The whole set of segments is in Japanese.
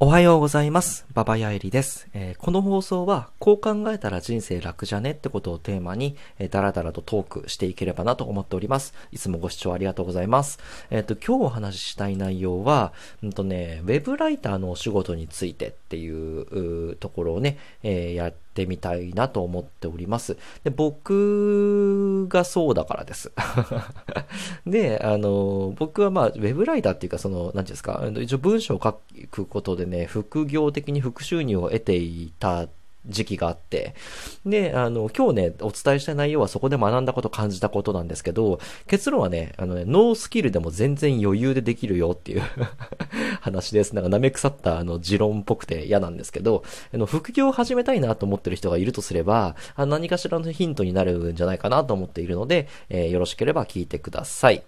おはようございます。ババヤエリです、えーこの放送は、こう考えたら人生楽じゃねってことをテーマに、えー、だらだらとトークしていければなと思っております。いつもご視聴ありがとうございます。えっ、と、今日お話ししたい内容は、うんとね、ウェブライターのお仕事についてっていううところをね、えーやっててみたいなと思っております。で、僕がそうだからです。で、あの、僕はまあ、ウェブライターっていうか、その、なんていうんですか、あの一応文章を書くことでね、副業的に副収入を得ていた時期があって、で、あの、今日ね、お伝えした内容はそこで学んだこと、感じたことなんですけど、結論はね、あのね、ノースキルでも全然余裕でできるよっていう 話です。なんか舐め腐ったあの持論っぽくて嫌なんですけど、あの、副業を始めたいなと思ってる人がいるとすれば、あ何かしらのヒントになるんじゃないかなと思っているので、えーよろしければ聞いてください。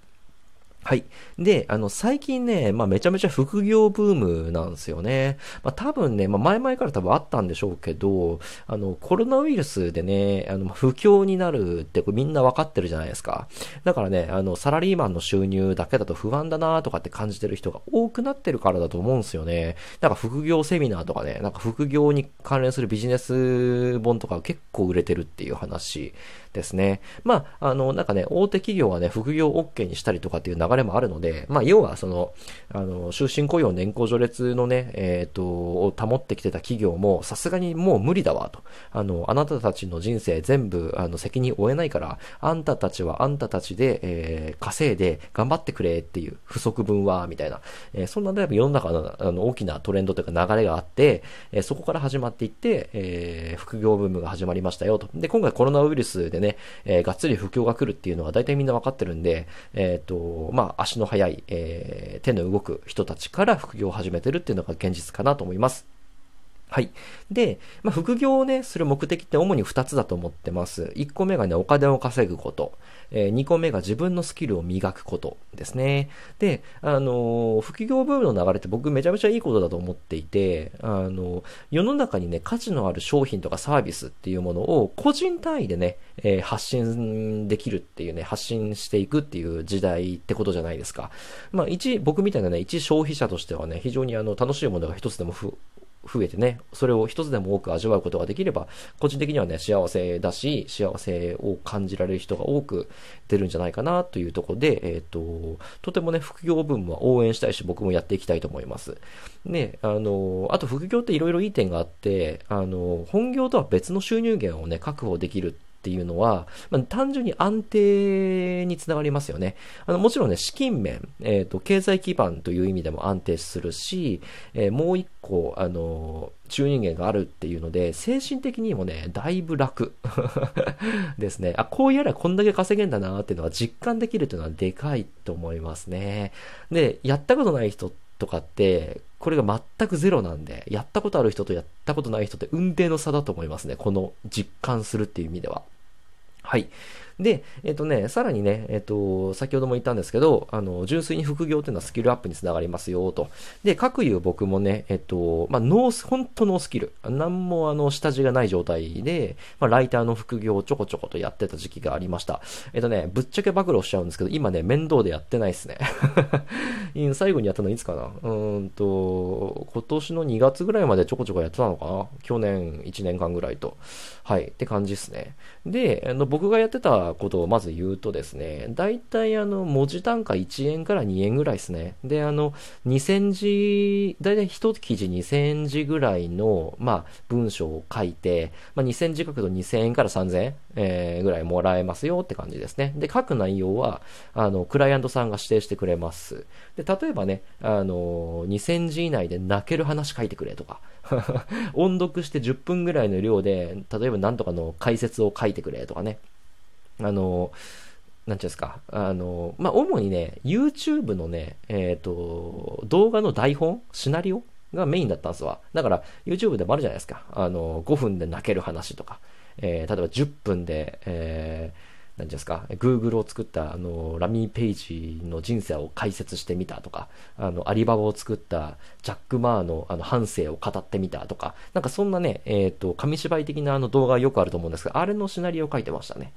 はい。で、あの、最近ね、まあ、めちゃめちゃ副業ブームなんですよね。まあ、多分ね、まあ、前々から多分あったんでしょうけど、あの、コロナウイルスでね、あの、不況になるってこれみんなわかってるじゃないですか。だからね、あの、サラリーマンの収入だけだと不安だなとかって感じてる人が多くなってるからだと思うんですよね。なんか副業セミナーとかね、なんか副業に関連するビジネス本とか結構売れてるっていう話ですね。まあ、あの、なんかね、大手企業はね、副業 OK にしたりとかっていう流れもあるので、まあ、要はその、あの、終身雇用年功序列のね、えっ、と、を保ってきてた企業も、さすがにもう無理だわと。あの、あなたたちの人生全部、あの、責任負えないから、あんたたちはあんたたちで、えー稼いで頑張ってくれっていう不足分は、みたいな。えーそんな、だいぶ世の中のあの大きなトレンドというか流れがあって、えーそこから始まっていって、えー副業ブームが始まりましたよと。で、今回コロナウイルスでね、えーがっつり不況が来るっていうのは大体みんなわかってるんで、えっ、と、まあ、足の速い、えー手の動く人たちから副業を始めてるっていうのが現実かなと思います。はい。で、まあ、副業をね、する目的って主に2つだと思ってます。1個目がね、お金を稼ぐこと。え2個目が自分のスキルを磨くことですね。で、あのー副業ブームの流れって僕めちゃめちゃいいことだと思っていて、あの世の中にね、価値のある商品とかサービスっていうものを個人単位でね、えー発信できるっていうね、発信していくっていう時代ってことじゃないですか。まあ、一、僕みたいなね、一消費者としてはね、非常にあの、楽しいものが一つでも増えてね、それを一つでも多く味わうことができれば、個人的にはね、幸せだし、幸せを感じられる人が多く出るんじゃないかなというところで、えっ、と、とてもね、副業部分は応援したいし、僕もやっていきたいと思います。ね、あの、あと副業っていろいろいい点があって、あの、本業とは別の収入源をね、確保できるていうのは、まあ、単純に安定につながりますよね。あの、もちろんね、資金面、えっ、と、経済基盤という意味でも安定するし、えーもう一個、あの、収入源があるっていうので、精神的にもね、だいぶ楽 ですね。あ、こうやらこんだけ稼げんだなっていうのは実感できるというのはでかいと思いますね。で、やったことない人ってとかって、これが全くゼロなんで、やったことある人とやったことない人って運転の差だと思いますね。この実感するっていう意味では。はい。で、えっ、とね、さらにね、えっ、と、先ほども言ったんですけど、あの、純粋に副業っていうのはスキルアップにつながりますよ、と。で、各有僕もね、えっ、と、まあ、ノース、本当ノースキル。なんもあの、下地がない状態で、まあ、ライターの副業をちょこちょことやってた時期がありました。えっ、とね、ぶっちゃけ暴露しちゃうんですけど、今ね、面倒でやってないですね。うん最後にやったのいつかなうんと、今年の2月ぐらいまでちょこちょこやってたのかな去年1年間ぐらいと。はい、って感じですね。で、あの僕がやってたことをまず言うとですね、大体あの、文字単価1円から2円ぐらいですね。で、あの、2000字、大体一記事2000字ぐらいの、まあ、文章を書いて、まあ、2000字書くと2000円から3000円、えーぐらいもらえますよって感じですね。で、書く内容は、あの、クライアントさんが指定してくれます。で、例えばね、あの、2000字以内で泣ける話書いてくれとか、音読して10分ぐらいの量で、例えば何とかの解説を書いてくれとかね。あの、なんちゃうんですか、あの、まあ、主にね、YouTube のね、えっ、と、動画の台本、シナリオがメインだったんですわ。だから、YouTube でもあるじゃないですか。あの、5分で泣ける話とか、えー例えば10分で、えーなんですか、Google を作ったあのラミー・ペイジの人生を解説してみたとか、あのアリババを作ったジャック・マーのあの半生を語ってみたとか、なんかそんなね、えっ、と、紙芝居的なあの動画よくあると思うんですが、あれのシナリオを書いてましたね。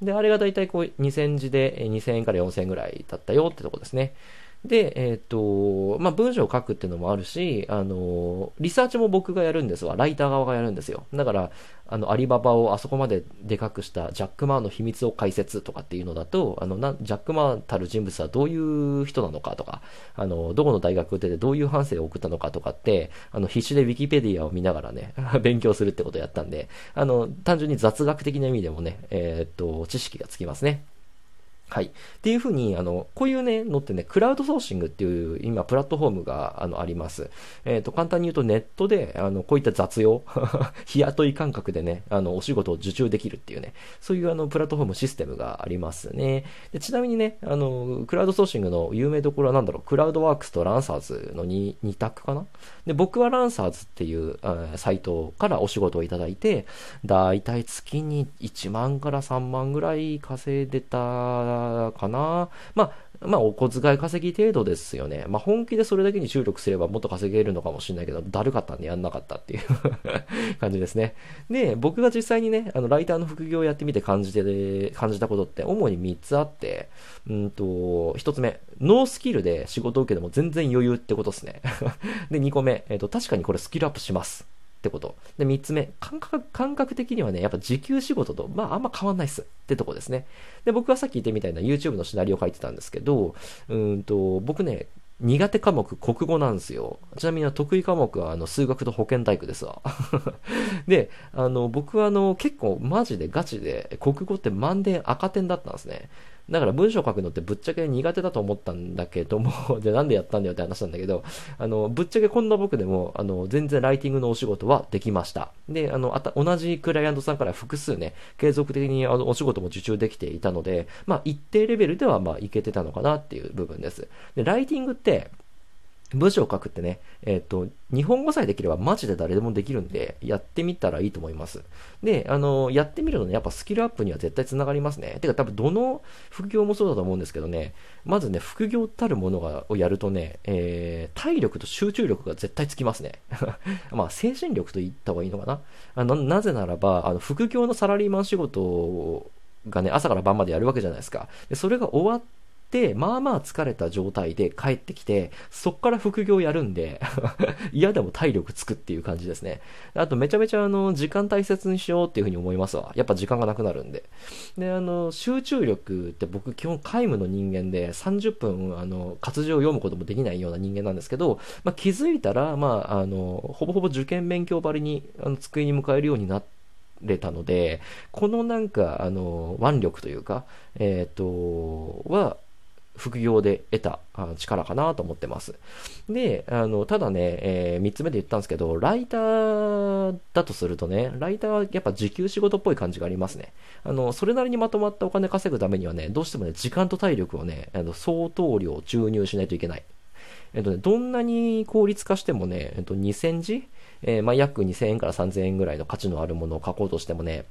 で、あれがだいたいこう2000字で2000円から4000円ぐらいだったよってとこですね。で、えっ、と、まあ、文章を書くっていうのもあるし、あの、リサーチも僕がやるんですわ。ライター側がやるんですよ。だから、あの、アリババをあそこまででかくしたジャック・マーの秘密を解説とかっていうのだと、あの、なジャック・マーたる人物はどういう人なのかとか、あの、どこの大学出てどういう反省を送ったのかとかって、あの、必死でウィキペディアを見ながらね、勉強するってことをやったんで、あの、単純に雑学的な意味でもね、えー、っと、知識がつきますね。はい。っていうふうに、あの、こういうね、のってね、クラウドソーシングっていう今、プラットフォームが、あの、あります。えっ、ー、と、簡単に言うとネットで、あの、こういった雑用、日雇い感覚でね、あの、お仕事を受注できるっていうね、そういうあの、プラットフォームシステムがありますね。でちなみにね、あの、クラウドソーシングの有名どころは何だろう、クラウドワークスとランサーズの 2, 2択かな？で、僕はランサーズっていうサイトからお仕事をいただいて、だいたい月に1万から3万ぐらい稼いでたかな。まあ、まあ、お小遣い稼ぎ程度ですよね。まあ、本気でそれだけに注力すればもっと稼げるのかもしれないけど、だるかったんでやんなかったっていう 感じですね。で、僕が実際にね、あの、ライターの副業をやってみて感じて、感じたことって主に3つあって、うんと、1つ目、ノースキルで仕事を受けても全然余裕ってことですね。で、2個目、えっ、ー、と、確かにこれスキルアップします。ってこと。で、3つ目、感覚、感覚的にはね、やっぱ時給仕事と、まあ、あんま変わんないっすってとこですね。で、僕はさっき言ったみたいな YouTube のシナリオ書いてたんですけど、うんと、僕ね、苦手科目、国語なんですよ。ちなみに得意科目は、あの、数学と保健体育ですわ。で、あの、僕はあの、結構マジでガチで、国語って満点赤点だったんですね。だから文章書くのってぶっちゃけ苦手だと思ったんだけどもで、なんでやったんだよって話なんだけど、あの、ぶっちゃけこんな僕でも、あの、全然ライティングのお仕事はできました。で、あの、あた、同じクライアントさんから複数ね、継続的にあのお仕事も受注できていたので、まあ、一定レベルでは、まあ、いけてたのかなっていう部分です。で、ライティングって、文章を書くってね、えっ、ー、と、日本語さえできればマジで誰でもできるんで、やってみたらいいと思います。で、あの、やってみるとね、やっぱスキルアップには絶対つながりますね。てか多分どの副業もそうだと思うんですけどね、まずね、副業たるものがをやるとね、えー、体力と集中力が絶対つきますね。まあ、精神力と言った方がいいのかな。あのなぜならば、あの、副業のサラリーマン仕事がね、朝から晩までやるわけじゃないですか。でそれが終わって、まあまあ疲れた状態で帰ってきて、そっから副業やるんで 嫌でも体力つくっていう感じですね。あとめちゃめちゃあの、時間大切にしようっていうふうに思いますわ。やっぱ時間がなくなるんで。で、あの、集中力って僕基本皆無の人間で30分あの、活字を読むこともできないような人間なんですけど、まあ、気づいたら、まあ、あの、ほぼほぼ受験勉強ばりにあの机に向かえるようになって、れたので、このなんか、あの、腕力というか、えっ、ー、と、は、副業で得た力かなと思ってます。で、あの、ただね、えー、3つ目で言ったんですけど、ライターだとするとね、ライターはやっぱ時給仕事っぽい感じがありますね。あの、それなりにまとまったお金稼ぐためにはね、どうしてもね、時間と体力をね、あの相当量注入しないといけない。えっとね、どんなに効率化してもね、えっと、2000字？えー、まあ、約2000円から3000円ぐらいの価値のあるものを書こうとしてもね、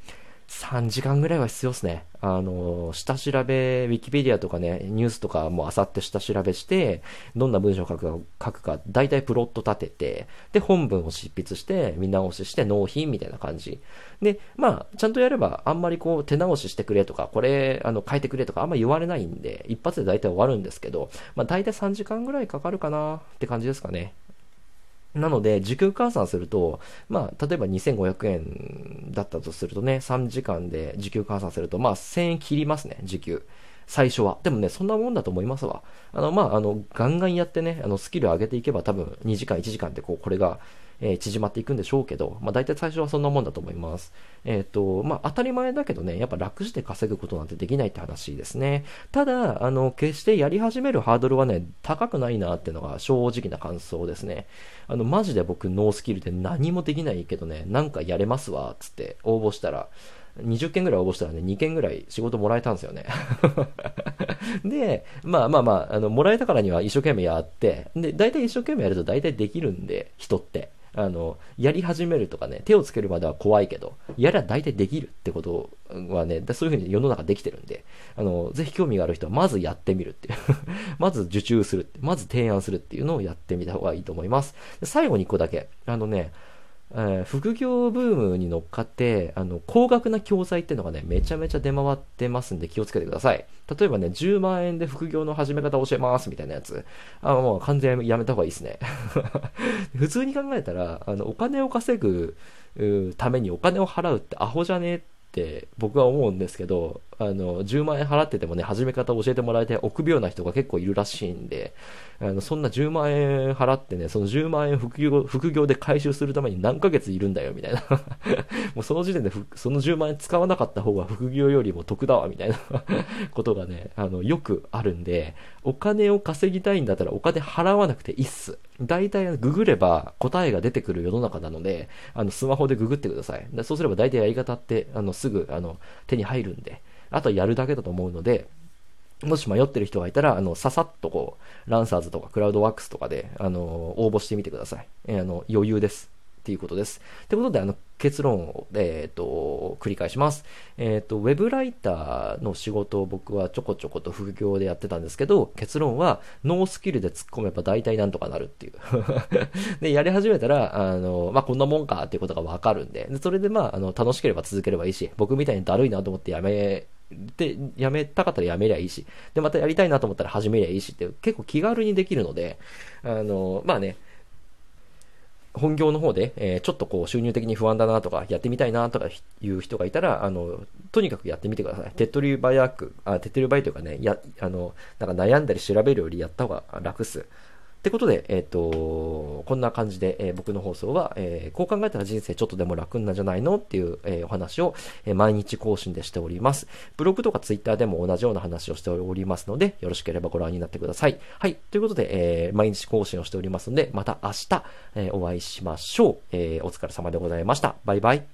3時間ぐらいは必要ですね。あの、下調べ、ウィキペディアとかね、ニュースとかもあさって下調べして、どんな文章を書くか、書くか、大体プロット立てて、で、本文を執筆して、見直しして、納品みたいな感じ。で、まあ、ちゃんとやれば、あんまりこう、手直ししてくれとか、これ、あの、変えてくれとか、あんま言われないんで、一発で大体終わるんですけど、まあ、大体3時間ぐらいかかるかなって感じですかね。なので、時給換算すると、まあ、例えば2500円だったとするとね、3時間で時給換算すると、まあ、1000円切りますね、時給。最初は。でもね、そんなもんだと思いますわ。あの、まあ、あの、ガンガンやってね、あの、スキル上げていけば多分2時間、1時間ってこう、これが、えー、縮まっていくんでしょうけど、まあ、大体最初はそんなもんだと思います。えっ、ー、と、まあ、当たり前だけどね、やっぱ楽して稼ぐことなんてできないって話ですね。ただ、あの、決してやり始めるハードルはね、高くないなっていうのが正直な感想ですね。あの、マジで僕、ノースキルで何もできないけどね、なんかやれますわ、つって応募したら、20件ぐらい応募したらね、2件ぐらい仕事もらえたんですよね。で、まあまあまあ、あの、もらえたからには一生懸命やって、で、大体一生懸命やると大体できるんで、人って。あの、やり始めるとかね、手をつけるまでは怖いけど、やりゃ大体できるってことはね、そういうふうに世の中できてるんで、あの、ぜひ興味がある人はまずやってみるっていう まず受注するって、まず提案するっていうのをやってみた方がいいと思います。最後に1個だけ。あのね、えー副業ブームに乗っかって、あの、高額な教材っていうのがね、めちゃめちゃ出回ってますんで気をつけてください。例えばね、10万円で副業の始め方教えますみたいなやつ。あもう完全にやめた方がいいですね。普通に考えたら、あの、お金を稼ぐためにお金を払うってアホじゃねえって僕は思うんですけど、あの、10万円払っててもね、始め方を教えてもらえて臆病な人が結構いるらしいんで、あの、そんな10万円払ってね、その10万円副業、副業で回収するために何ヶ月いるんだよ、みたいな。もうその時点でその10万円使わなかった方が副業よりも得だわ、みたいな ことがね、あの、よくあるんで、お金を稼ぎたいんだったらお金払わなくていいっす。大体ググれば答えが出てくる世の中なので、あの、スマホでググってください。そうすれば大体やり方って、あの、すぐ、あの、手に入るんで、あとはやるだけだと思うので、もし迷ってる人がいたら、あの、ささっとこう、ランサーズとかクラウドワークスとかで、あの、応募してみてください。えーあの、余裕です。っていうことです。ってことで、あの、結論を、えっ、と、繰り返します。えっ、と、ウェブライターの仕事を僕はちょこちょこと副業でやってたんですけど、結論は、ノースキルで突っ込めば大体なんとかなるっていう。で、やり始めたら、あの、まあ、こんなもんかっていうことがわかるんで、でそれでまあ、あの、楽しければ続ければいいし、僕みたいにだるいなと思ってやめ、で、やめたかったらやめりゃいいし、で、またやりたいなと思ったら始めりゃいいしって、結構気軽にできるので、あの、まあね、本業の方で、えーちょっとこう収入的に不安だなとか、やってみたいなとかいう人がいたら、あの、とにかくやってみてください。手っ取り早く、あ、手っ取り早いというかね、や、あの、なんか悩んだり調べるよりやった方が楽っす。ってことで、えっ、と、こんな感じで、えー僕の放送は、えーこう考えたら人生ちょっとでも楽なんじゃないのっていう、えーお話を、え毎日更新でしております。ブログとかツイッターでも同じような話をしておりますので、よろしければご覧になってください。はい。ということで、え毎日更新をしておりますので、また明日、えお会いしましょう。えお疲れ様でございました。バイバイ。